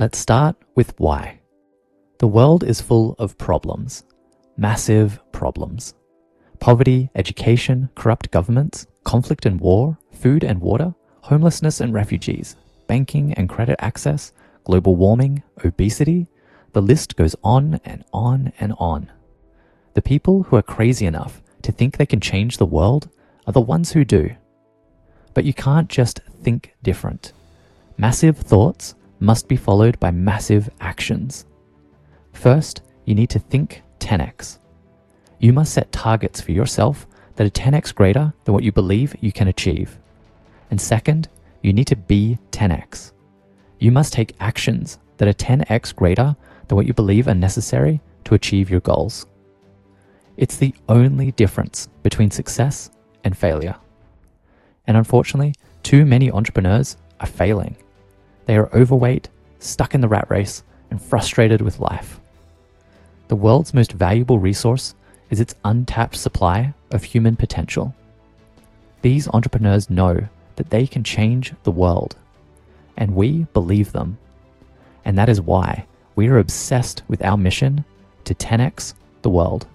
Let's start with why. The world is full of problems, massive problems. Poverty, education, corrupt governments, conflict and war, food and water, homelessness and refugees, banking and credit access, global warming, obesity, the list goes on and on and on. The people who are crazy enough to think they can change the world are the ones who do. But you can't just think different. Massive thoughts must be followed by massive actions. First, you need to think 10x. You must set targets for yourself that are 10x greater than what you believe you can achieve. And second, you need to be 10x. You must take actions that are 10x greater than what you believe are necessary to achieve your goals. It's the only difference between success and failure. And unfortunately, too many entrepreneurs are failing. They are overweight, stuck in the rat race, and frustrated with life. The world's most valuable resource is its untapped supply of human potential. These entrepreneurs know that they can change the world, and we believe them. And that is why we are obsessed with our mission to 10x the world.